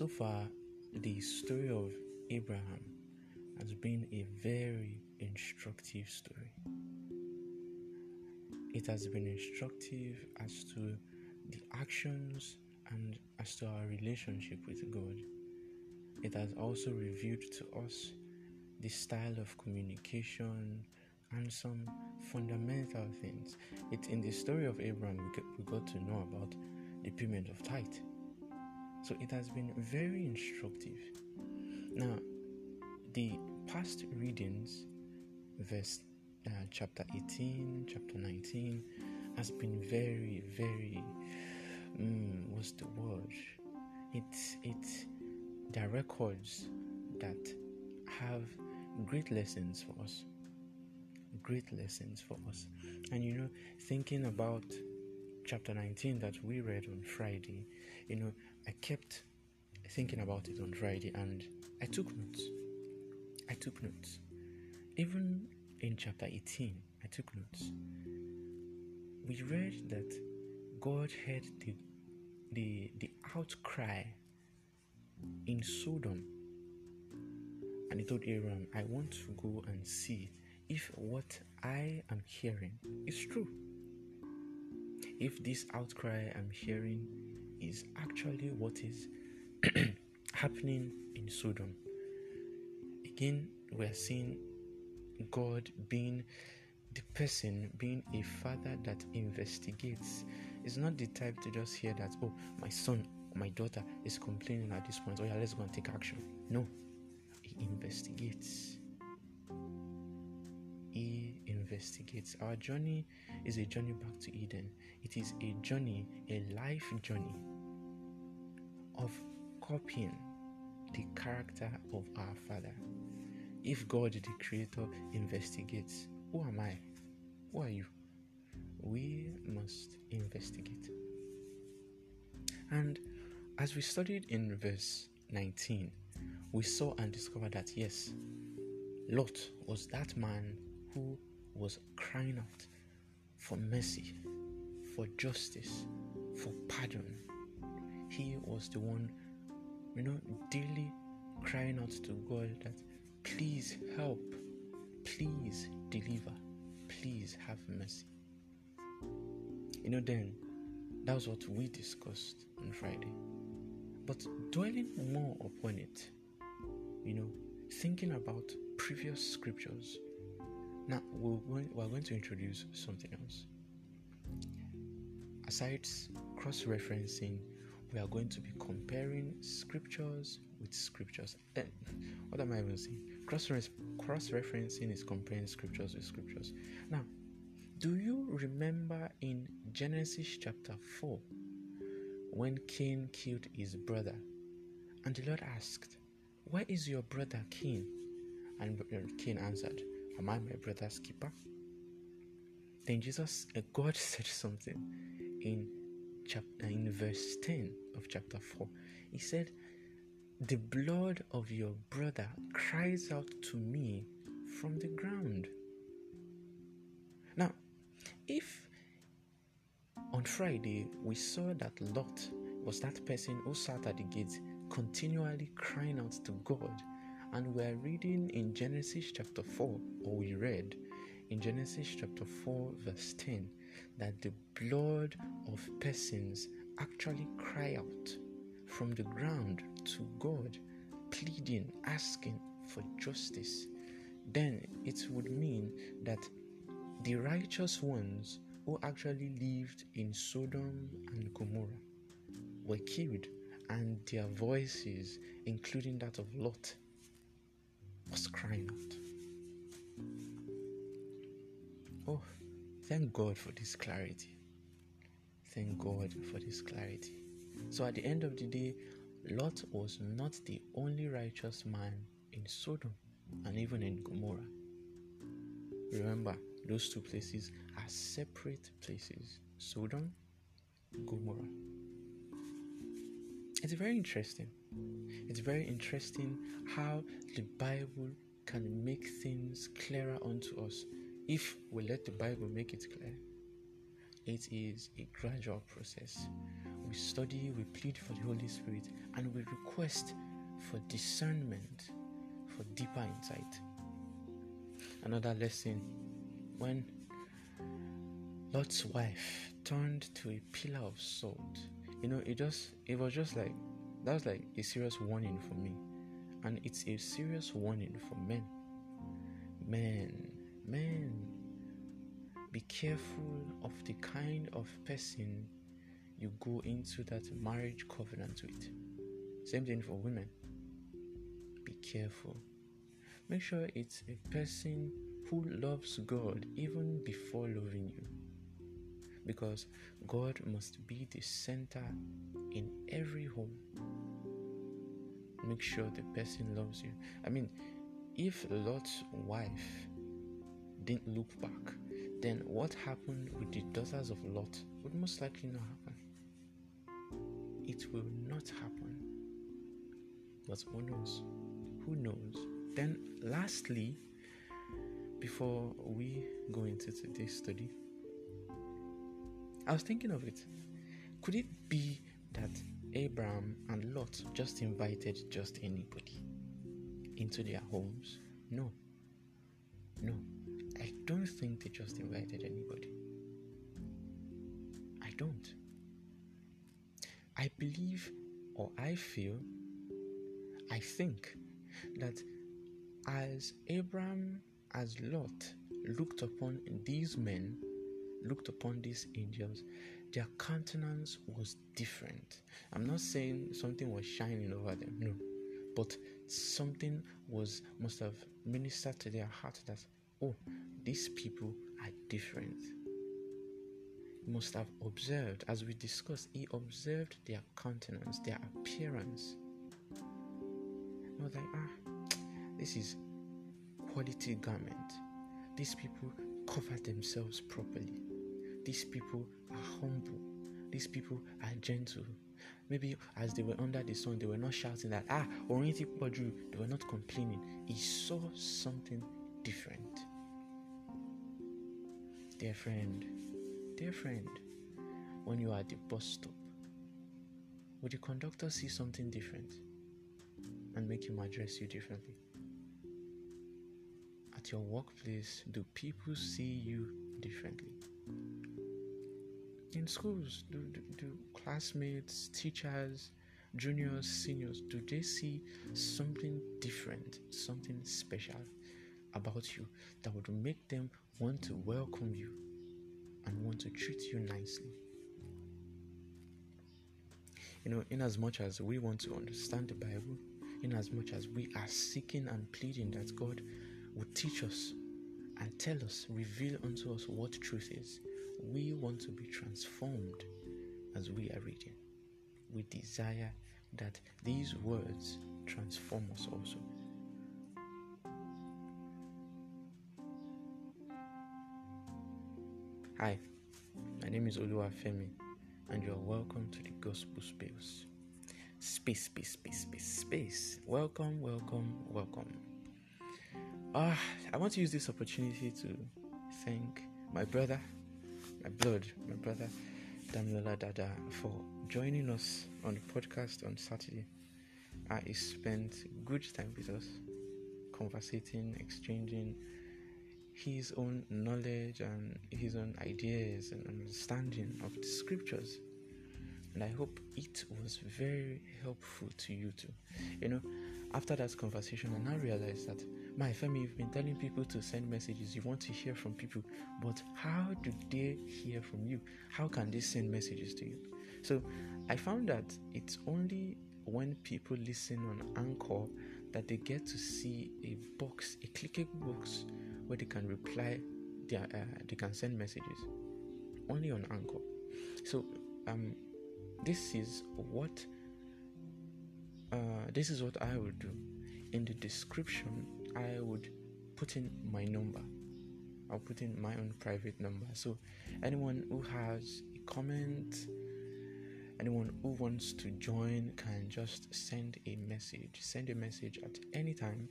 So far, the story of Abraham has been a very instructive story. It has been instructive as to the actions and as to our relationship with God. It has also revealed to us the style of communication and some fundamental things. It in the story of Abraham we got, we got to know about the payment of tithe. So it has been very instructive. Now, the past readings, verse uh, chapter 18, chapter 19, has been very, very. Mm, what's the word? It's it's records that have great lessons for us. Great lessons for us. And you know, thinking about chapter 19 that we read on Friday, you know, I kept thinking about it on Friday and I took notes. I took notes. Even in chapter 18, I took notes. We read that God heard the the the outcry in Sodom. And he told Aaron, I want to go and see if what I am hearing is true. If this outcry I'm hearing is actually what is happening in Sodom. Again, we're seeing God being the person, being a father that investigates. Is not the type to just hear that, oh, my son my daughter is complaining at this point. Oh, yeah, let's go and take action. No, he investigates. He Our journey is a journey back to Eden. It is a journey, a life journey of copying the character of our Father. If God, the Creator, investigates, who am I? Who are you? We must investigate. And as we studied in verse 19, we saw and discovered that yes, Lot was that man who was crying out for mercy, for justice, for pardon. He was the one, you know, daily crying out to God that please help, please deliver, please have mercy. You know, then that was what we discussed on Friday. But dwelling more upon it, you know, thinking about previous scriptures, now we're going, we're going to introduce something else. Aside cross referencing, we are going to be comparing scriptures with scriptures. And eh, what am I even saying? Cross referencing is comparing scriptures with scriptures. Now, do you remember in Genesis chapter 4 when Cain killed his brother. And the Lord asked, Where is your brother Cain? And Cain answered, Am I my brother's keeper? Then Jesus, uh, God said something in chapter in verse 10 of chapter 4. He said, The blood of your brother cries out to me from the ground. Now, if on Friday, we saw that Lot was that person who sat at the gate continually crying out to God. And we're reading in Genesis chapter 4, or we read in Genesis chapter 4, verse 10, that the blood of persons actually cry out from the ground to God, pleading, asking for justice. Then it would mean that the righteous ones who actually lived in Sodom and Gomorrah were killed, and their voices, including that of Lot, was crying out. Oh, thank God for this clarity. Thank God for this clarity. So at the end of the day, Lot was not the only righteous man in Sodom and even in Gomorrah. Remember, those two places are separate places Sodom, Gomorrah. It's very interesting. It's very interesting how the Bible can make things clearer unto us if we let the Bible make it clear. it is a gradual process. We study, we plead for the Holy Spirit, and we request for discernment, for deeper insight. Another lesson when Lot's wife turned to a pillar of salt. You know, it just it was just like that was like a serious warning for me. And it's a serious warning for men. Men, men, be careful of the kind of person you go into that marriage covenant with. Same thing for women. Be careful. Make sure it's a person who loves God even before loving you. Because God must be the center in every home. Make sure the person loves you. I mean, if Lot's wife didn't look back, then what happened with the daughters of Lot would most likely not happen. It will not happen. But who knows? Who knows? Then, lastly, before we go into today's study, I was thinking of it. Could it be that Abraham and Lot just invited just anybody into their homes? No. No. I don't think they just invited anybody. I don't. I believe or I feel, I think that as Abraham, as Lot looked upon these men, looked upon these angels, their countenance was different. I'm not saying something was shining over them, no, but something was must have ministered to their heart that oh, these people are different. He must have observed, as we discussed, he observed their countenance, their appearance. I was like, ah, this is quality garment. These people cover themselves properly. These people are humble. These people are gentle. Maybe as they were under the sun, they were not shouting that, ah, Oriental Podru. They were not complaining. He saw something different. Dear friend, dear friend, when you are at the bus stop, would the conductor see something different and make him address you differently? At your workplace, do people see you differently? In schools, do, do, do classmates, teachers, juniors, seniors, do they see something different, something special about you that would make them want to welcome you and want to treat you nicely. You know, in as much as we want to understand the Bible, in as much as we are seeking and pleading that God would teach us and tell us, reveal unto us what truth is, we want to be transformed as we are reading. We desire that these words transform us also. Hi, my name is Oluwafemi, and you are welcome to the Gospel Space. Space, space, space, space, space. Welcome, welcome, welcome. Ah, I want to use this opportunity to thank my brother, my blood, my brother Damilola Dada for joining us on the podcast on Saturday. Uh, he spent good time with us, conversating, exchanging his own knowledge and his own ideas and understanding of the scriptures. And I hope it was very helpful to you too. You know, after that conversation, I now realized that my family, you've been telling people to send messages, you want to hear from people, but how do they hear from you? How can they send messages to you? So I found that it's only when people listen on Anchor that they get to see a box, a clickable box where they can reply, their, uh, they can send messages only on Anchor. So, um, this is what uh, this is what I will do. In the description, I would put in my number. I'll put in my own private number. So, anyone who has a comment, anyone who wants to join can just send a message. Send a message at any time.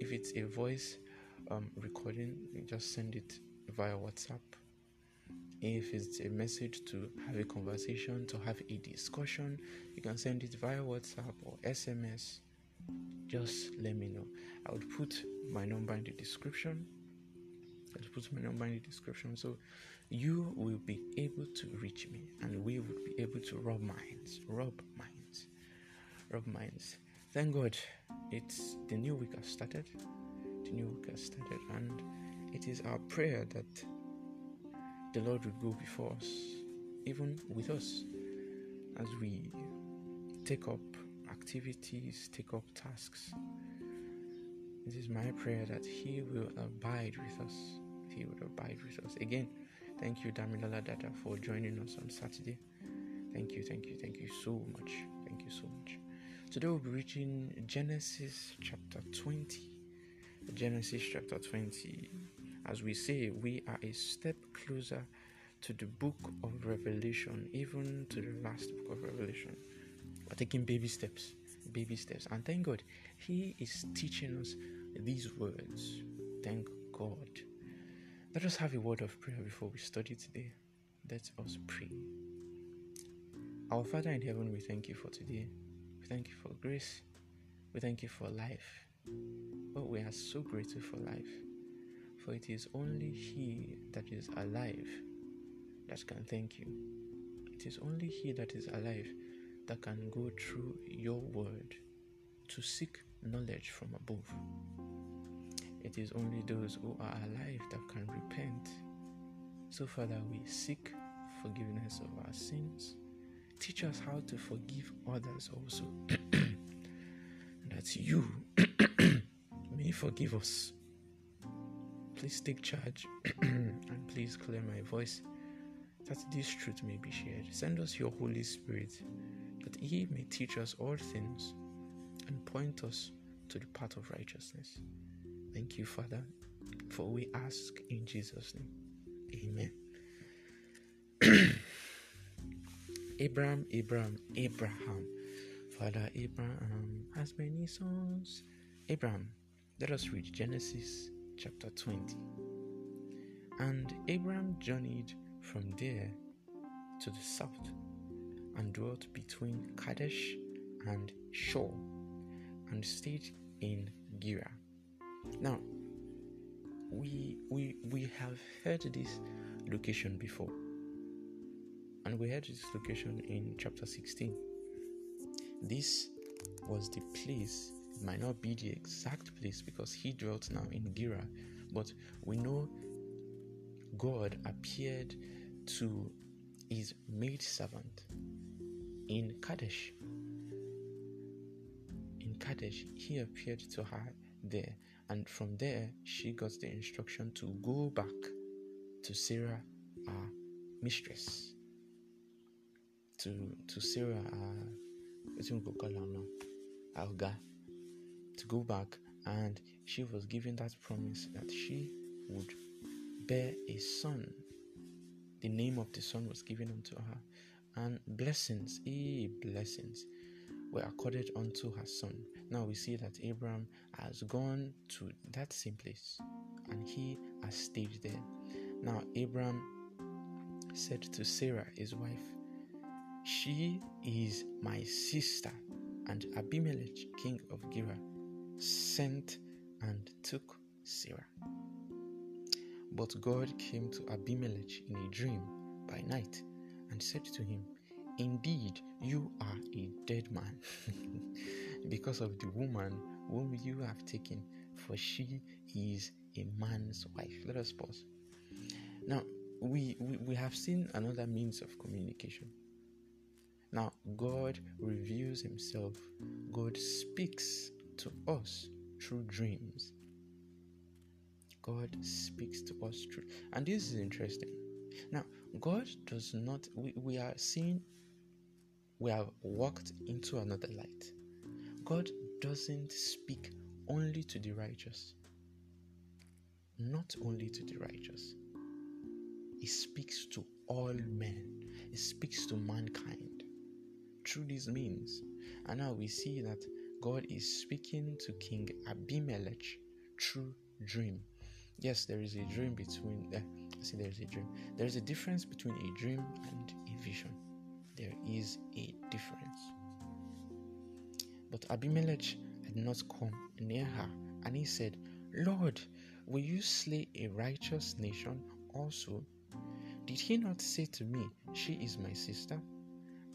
If it's a voice um, recording, just send it via WhatsApp. If it's a message to have a conversation, to have a discussion, you can send it via WhatsApp or SMS. Just let me know. I would put my number in the description. I'll put my number in the description so you will be able to reach me and we will be able to rub minds. Rub minds. Rub minds. Thank God it's the new week has started. The new week has started and it is our prayer that the Lord will go before us, even with us, as we take up activities, take up tasks. It is my prayer that He will abide with us. He will abide with us. Again, thank you, Damilola Dada, for joining us on Saturday. Thank you, thank you, thank you so much. Thank you so much. Today we'll be reaching Genesis chapter 20. Genesis chapter 20 as we say, we are a step closer to the book of Revelation, even to the last book of Revelation. We're taking baby steps, baby steps. And thank God, He is teaching us these words. Thank God. Let us have a word of prayer before we study today. Let us pray. Our Father in heaven, we thank you for today. We thank you for grace. We thank you for life. But we are so grateful for life for it is only He that is alive that can thank you. It is only He that is alive that can go through your word to seek knowledge from above. It is only those who are alive that can repent. So, Father, we seek forgiveness of our sins. Teach us how to forgive others also. that you may forgive us Please take charge and please clear my voice that this truth may be shared. Send us your Holy Spirit that He may teach us all things and point us to the path of righteousness. Thank you, Father, for we ask in Jesus' name. Amen. Abraham, Abraham, Abraham. Father Abraham has many sons. Abraham, let us read Genesis chapter 20. And Abram journeyed from there to the south and dwelt between Kadesh and Shur and stayed in Gerar. Now, we, we, we have heard this location before, and we heard this location in chapter 16. This was the place it might not be the exact place because he dwelt now in Gerar, but we know God appeared to his maid servant in Kadesh. In Kadesh, he appeared to her there, and from there, she got the instruction to go back to Sarah, our mistress, to to Sarah, our, what's we call her now, guy to go back, and she was given that promise that she would bear a son. The name of the son was given unto her, and blessings, e blessings, were accorded unto her son. Now we see that Abraham has gone to that same place and he has stayed there. Now Abraham said to Sarah, his wife, She is my sister. And Abimelech, king of Gerar, sent and took Sarah. But God came to Abimelech in a dream by night and said to him, Indeed, you are a dead man because of the woman whom you have taken, for she is a man's wife. Let us pause. Now, we, we, we have seen another means of communication. Now, God reveals Himself, God speaks to us through dreams. God speaks to us through, and this is interesting. Now, God does not, we, we are seeing, we have walked into another light. God doesn't speak only to the righteous, not only to the righteous. He speaks to all men, He speaks to mankind through these means. And now we see that God is speaking to King Abimelech through dream. Yes, there is a dream between uh, say there's a dream. There's a difference between a dream and a vision. There is a difference. But Abimelech had not come near her, and he said, Lord, will you slay a righteous nation also? Did he not say to me, She is my sister?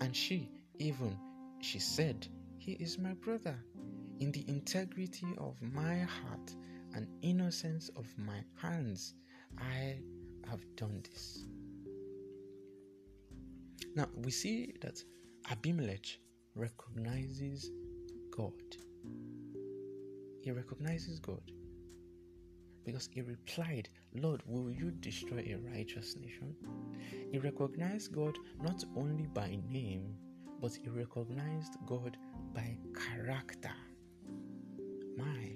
And she, even, she said, He is my brother. In the integrity of my heart and innocence of my hands, I have done this. Now we see that Abimelech recognizes God. He recognizes God because he replied, Lord, will you destroy a righteous nation? He recognized God not only by name, but he recognized God by character. My.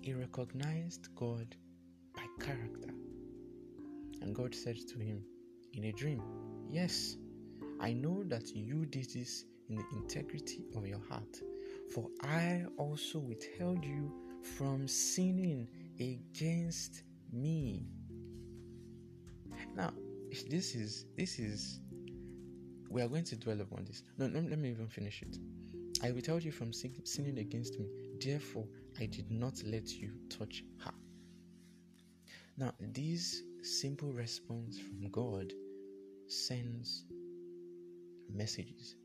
He recognized God character. And God said to him in a dream, Yes, I know that you did this in the integrity of your heart, for I also withheld you from sinning against me. Now, this is this is we are going to dwell upon this. No, no let me even finish it. I withheld you from sin- sinning against me. Therefore, I did not let you touch her. Now, this simple response from God sends messages.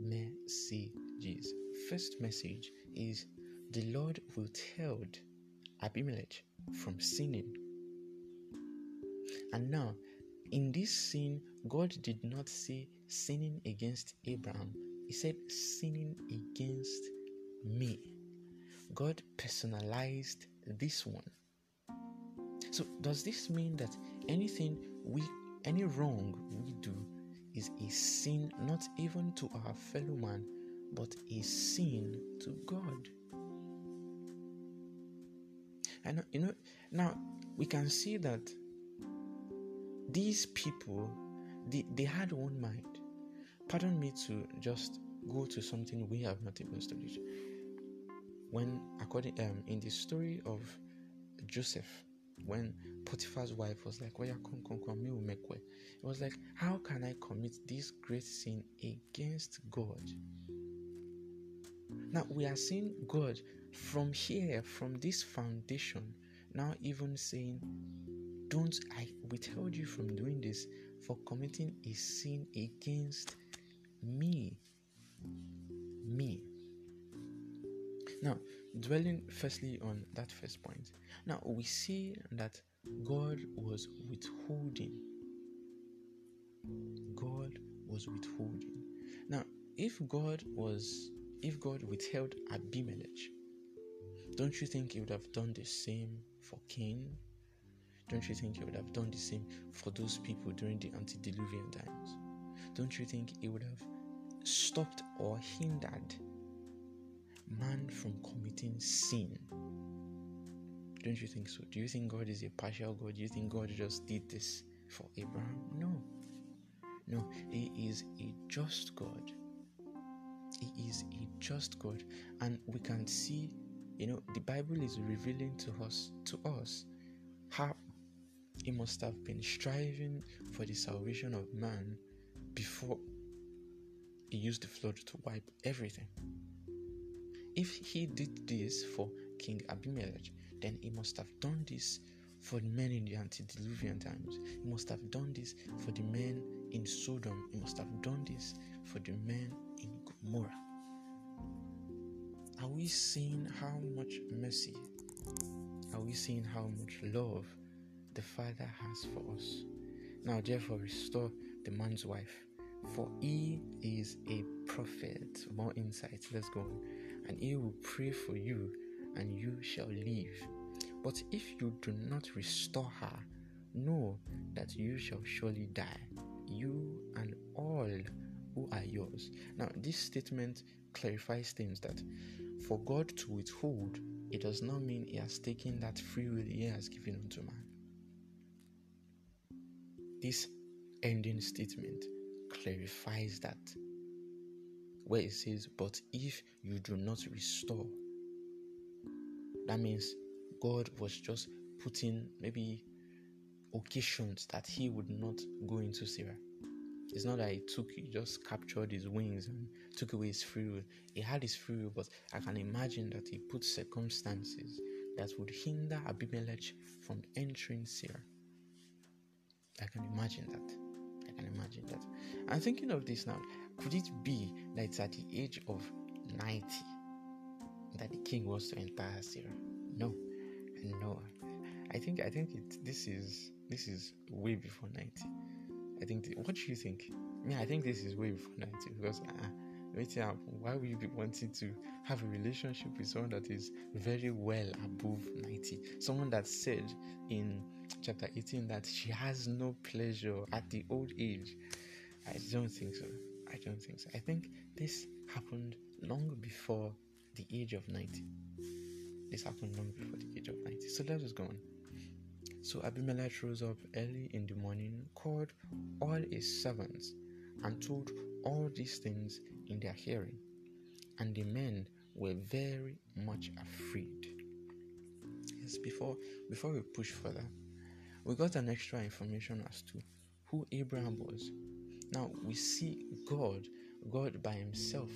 Messages. First message is the Lord will withheld Abimelech from sinning. And now, in this sin, God did not say sinning against Abraham, He said sinning against me. God personalized this one. So, does this mean that anything we, any wrong we do, is a sin not even to our fellow man, but a sin to God? And you know, now we can see that these people they, they had one mind. Pardon me to just go to something we have not even studied. When according um in the story of Joseph, when Potiphar's wife was like, "Oh yeah, come, come, come, me will make way." It was like, "How can I commit this great sin against God?" Now we are seeing God from here, from this foundation, now even saying, Don't I withhold you from doing this for committing a sin against me? Me. Now, dwelling firstly on that first point, now we see that God was withholding. God was withholding. Now, if God was if God withheld Abimelech, don't you think He would have done the same for Cain? Don't you think He would have done the same for those people during the antediluvian times? Don't you think He would have stopped or hindered man from committing sin? Don't you think so? Do you think God is a partial God? Do you think God just did this for Abraham? No. No, He is a just God. He is a just God. And we can see, you know, the Bible is revealing to us to us how he must have been striving for the salvation of man before he used the flood to wipe everything. If he did this for King Abimelech, then he must have done this for the men in the antediluvian times. He must have done this for the men in Sodom. He must have done this for the men in Gomorrah. Are we seeing how much mercy? Are we seeing how much love the Father has for us? Now, therefore, restore the man's wife, for he is a prophet. More insights. Let's go on. And he will pray for you, and you shall live. But if you do not restore her, know that you shall surely die, you and all who are yours. Now, this statement clarifies things that for God to withhold, it does not mean He has taken that free will He has given unto man. This ending statement clarifies that where it says, But if you do not restore, that means God was just putting maybe occasions that he would not go into Sarah. It's not that he took, he just captured his wings and took away his free will. He had his free will, but I can imagine that he put circumstances that would hinder Abimelech from entering Sarah. I can imagine that. I can imagine that. I'm thinking of this now. Could it be that it's at the age of 90 that the king was to enter Sarah? No, no. I think I think it, this is this is way before 90. I think. The, what do you think? Yeah, I think this is way before 90 because uh. Why would you be wanting to have a relationship with someone that is very well above 90? Someone that said in chapter 18 that she has no pleasure at the old age. I don't think so. I don't think so. I think this happened long before the age of 90. This happened long before the age of 90. So let us go on. So Abimelech rose up early in the morning, called all his servants, and told all these things in their hearing. And the men were very much afraid. Yes, before before we push further, we got an extra information as to who Abraham was. Now we see God, God by himself,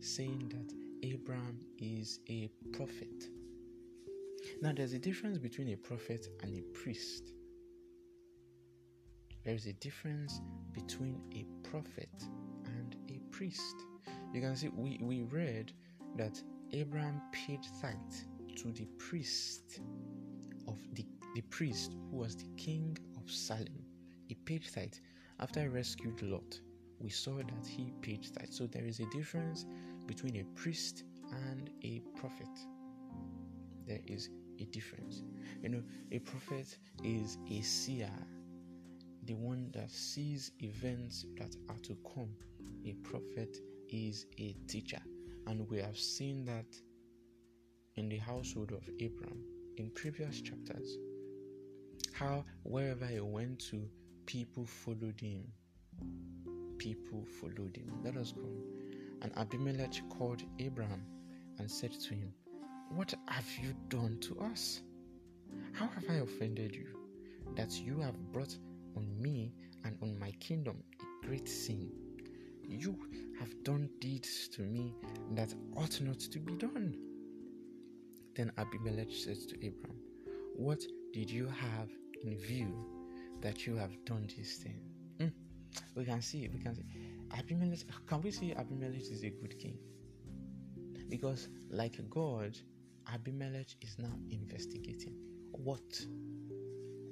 saying that Abraham is a prophet. Now, there's a difference between a prophet and a priest. There is a difference between a prophet and a priest. You can see, we, we read that Abraham paid thanks to the priest of the, the priest who was the king of Salem. He paid tithe after I rescued Lot. We saw that he paid tithe. So there is a difference between a priest and a prophet. There is a difference. You know, a prophet is a seer, the one that sees events that are to come. A prophet is a teacher. And we have seen that in the household of Abraham in previous chapters. How wherever he went to, people followed him. People followed him. Let us go. And Abimelech called Abraham and said to him, What have you done to us? How have I offended you that you have brought on me and on my kingdom a great sin? You have done deeds to me that ought not to be done. Then Abimelech said to Abraham, What did you have in view that you have done this thing? Mm. We can see, we can see. Abimelech, can we see Abimelech is a good king? Because, like God, Abimelech is now investigating. What?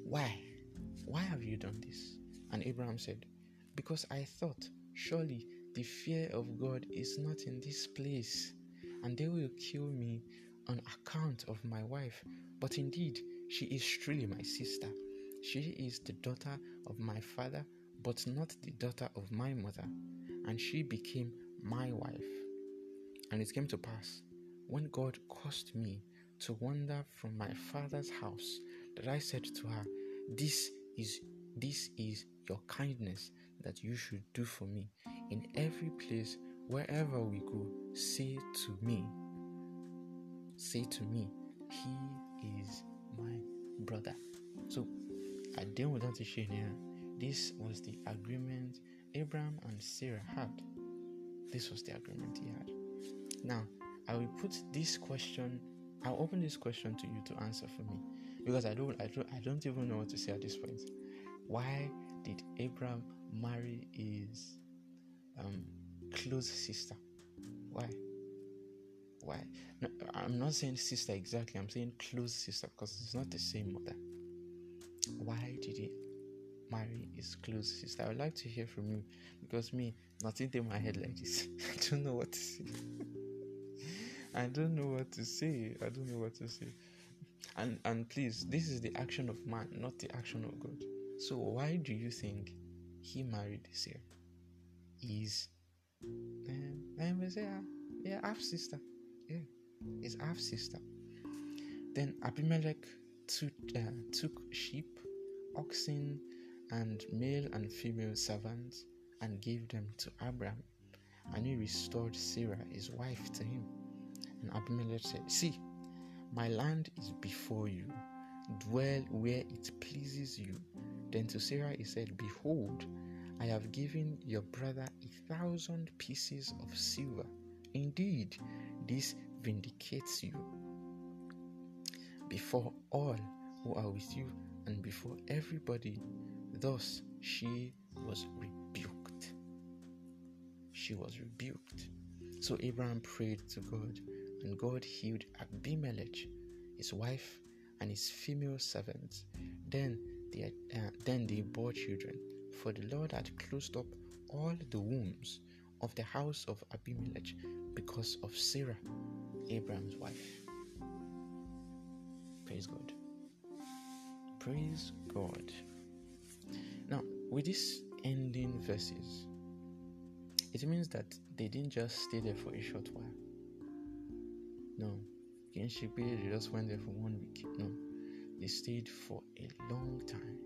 Why? Why have you done this? And Abraham said, Because I thought, surely the fear of God is not in this place, and they will kill me on account of my wife. But indeed, she is truly my sister. She is the daughter of my father, but not the daughter of my mother, and she became my wife. And it came to pass, when God caused me to wander from my father's house, that I said to her, This is this is your kindness that you should do for me. In every place, wherever we go, say to me, say to me, He is my brother. I didn't want to here. This was the agreement Abraham and Sarah had. This was the agreement he had. Now, I will put this question, I'll open this question to you to answer for me. Because I don't I don't I don't even know what to say at this point. Why did Abraham marry his um, close sister? Why? Why? No, I'm not saying sister exactly, I'm saying close sister because it's not the same mother. Marry his close sister? I would like to hear from you because me, nothing in my head like this. I don't know what to say. I don't know what to say. I don't know what to say. And and please, this is the action of man, not the action of God. So why do you think he married Sarah? Is um, say, uh, yeah, half sister. Yeah, his half sister. Then Abimelech took, uh, took sheep, oxen, and male and female servants and gave them to Abraham. And he restored Sarah, his wife, to him. And Abimelech said, See, My land is before you. Dwell where it pleases you. Then to Sarah he said, Behold, I have given your brother a thousand pieces of silver. Indeed, this vindicates you before all who are with you and before everybody. Thus she was rebuked. She was rebuked. So Abraham prayed to God, and God healed Abimelech, his wife, and his female servants. Then they, uh, then they bore children, for the Lord had closed up all the wombs of the house of Abimelech because of Sarah, Abraham's wife. Praise God. Praise God. Now, with these ending verses, it means that they didn't just stay there for a short while. No, they just went there for one week. No, they stayed for a long time.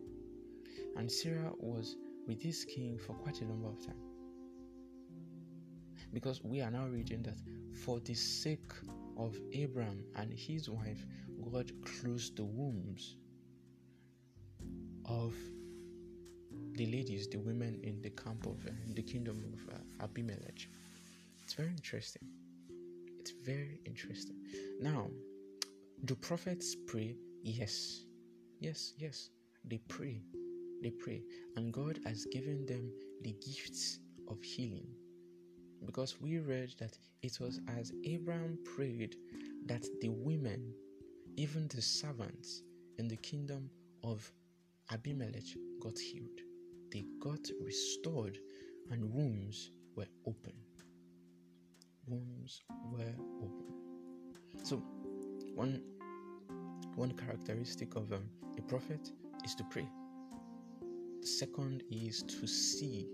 And Sarah was with this king for quite a number of time. Because we are now reading that for the sake of Abraham and his wife, God closed the wombs of the ladies, the women in the camp of uh, the kingdom of uh, Abimelech. It's very interesting. It's very interesting. Now, do prophets pray? Yes. Yes, yes. They pray. They pray. And God has given them the gifts of healing. Because we read that it was as Abraham prayed that the women, even the servants in the kingdom of Abimelech, got healed they got restored and wombs were open. Wombs were open. So, one one characteristic of um, a prophet is to pray. The second is to see,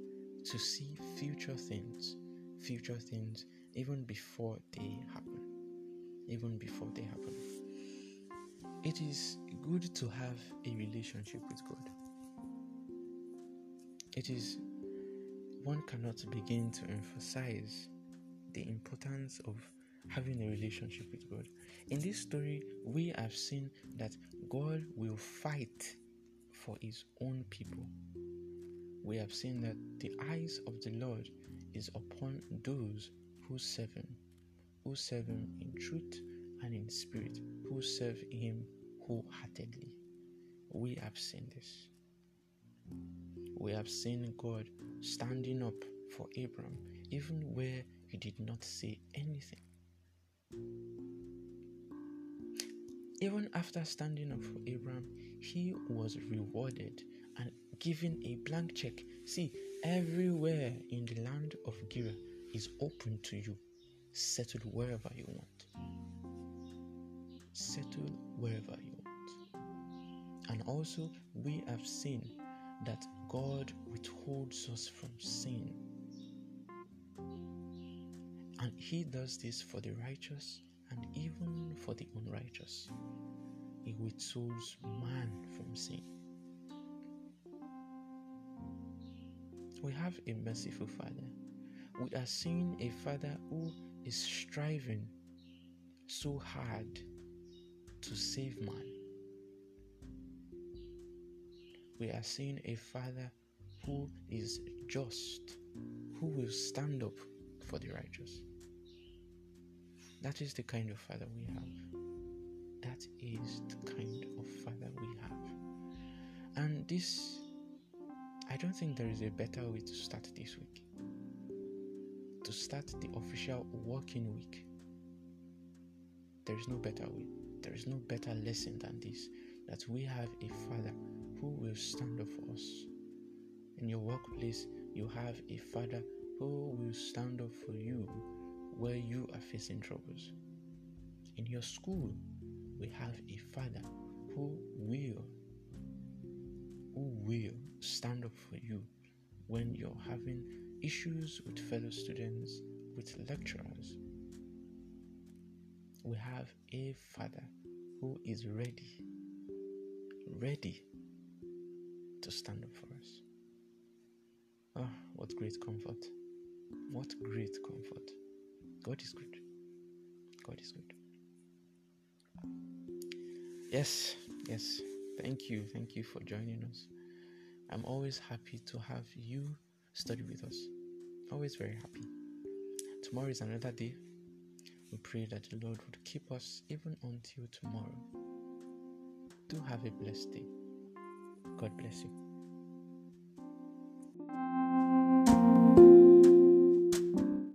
to see future things, future things even before they happen. Even before they happen. It is good to have a relationship with God it is one cannot begin to emphasize the importance of having a relationship with God. In this story, we have seen that God will fight for his own people. We have seen that the eyes of the Lord is upon those who serve him, who serve him in truth and in spirit, who serve him wholeheartedly. We have seen this we have seen God standing up for Abram, even where he did not say anything. Even after standing up for Abram, he was rewarded and given a blank check. See, everywhere in the land of Gerar is open to you. Settle wherever you want. Wherever you want. And also, we have seen that God withholds us from sin. And He does this for the righteous and even for the unrighteous. He withholds man from sin. We have a merciful Father. We are seeing a Father who is striving so hard to save man we are seeing a Father who is just, who will stand up for the righteous. That is the kind of Father we have. That is the kind of Father we have. And this, I don't think there is a better way to start this week. To start the official working week. There is no better way. There is no better lesson than this that we have a Father who will stand up for us. In your workplace, you have a father who will stand up for you where you are facing troubles. In your school, we have a father who will who will stand up for you when you're having issues with fellow students, with lecturers. We have a father who is ready, ready to stand up for us. Ah, what great comfort. What great comfort. God is good. God is good. Yes, yes. Thank you. Thank you for joining us. I'm always happy to have you study with us. Always very happy. Tomorrow is another day. We pray that the Lord would keep us even until tomorrow. Do have a blessed day. God bless you.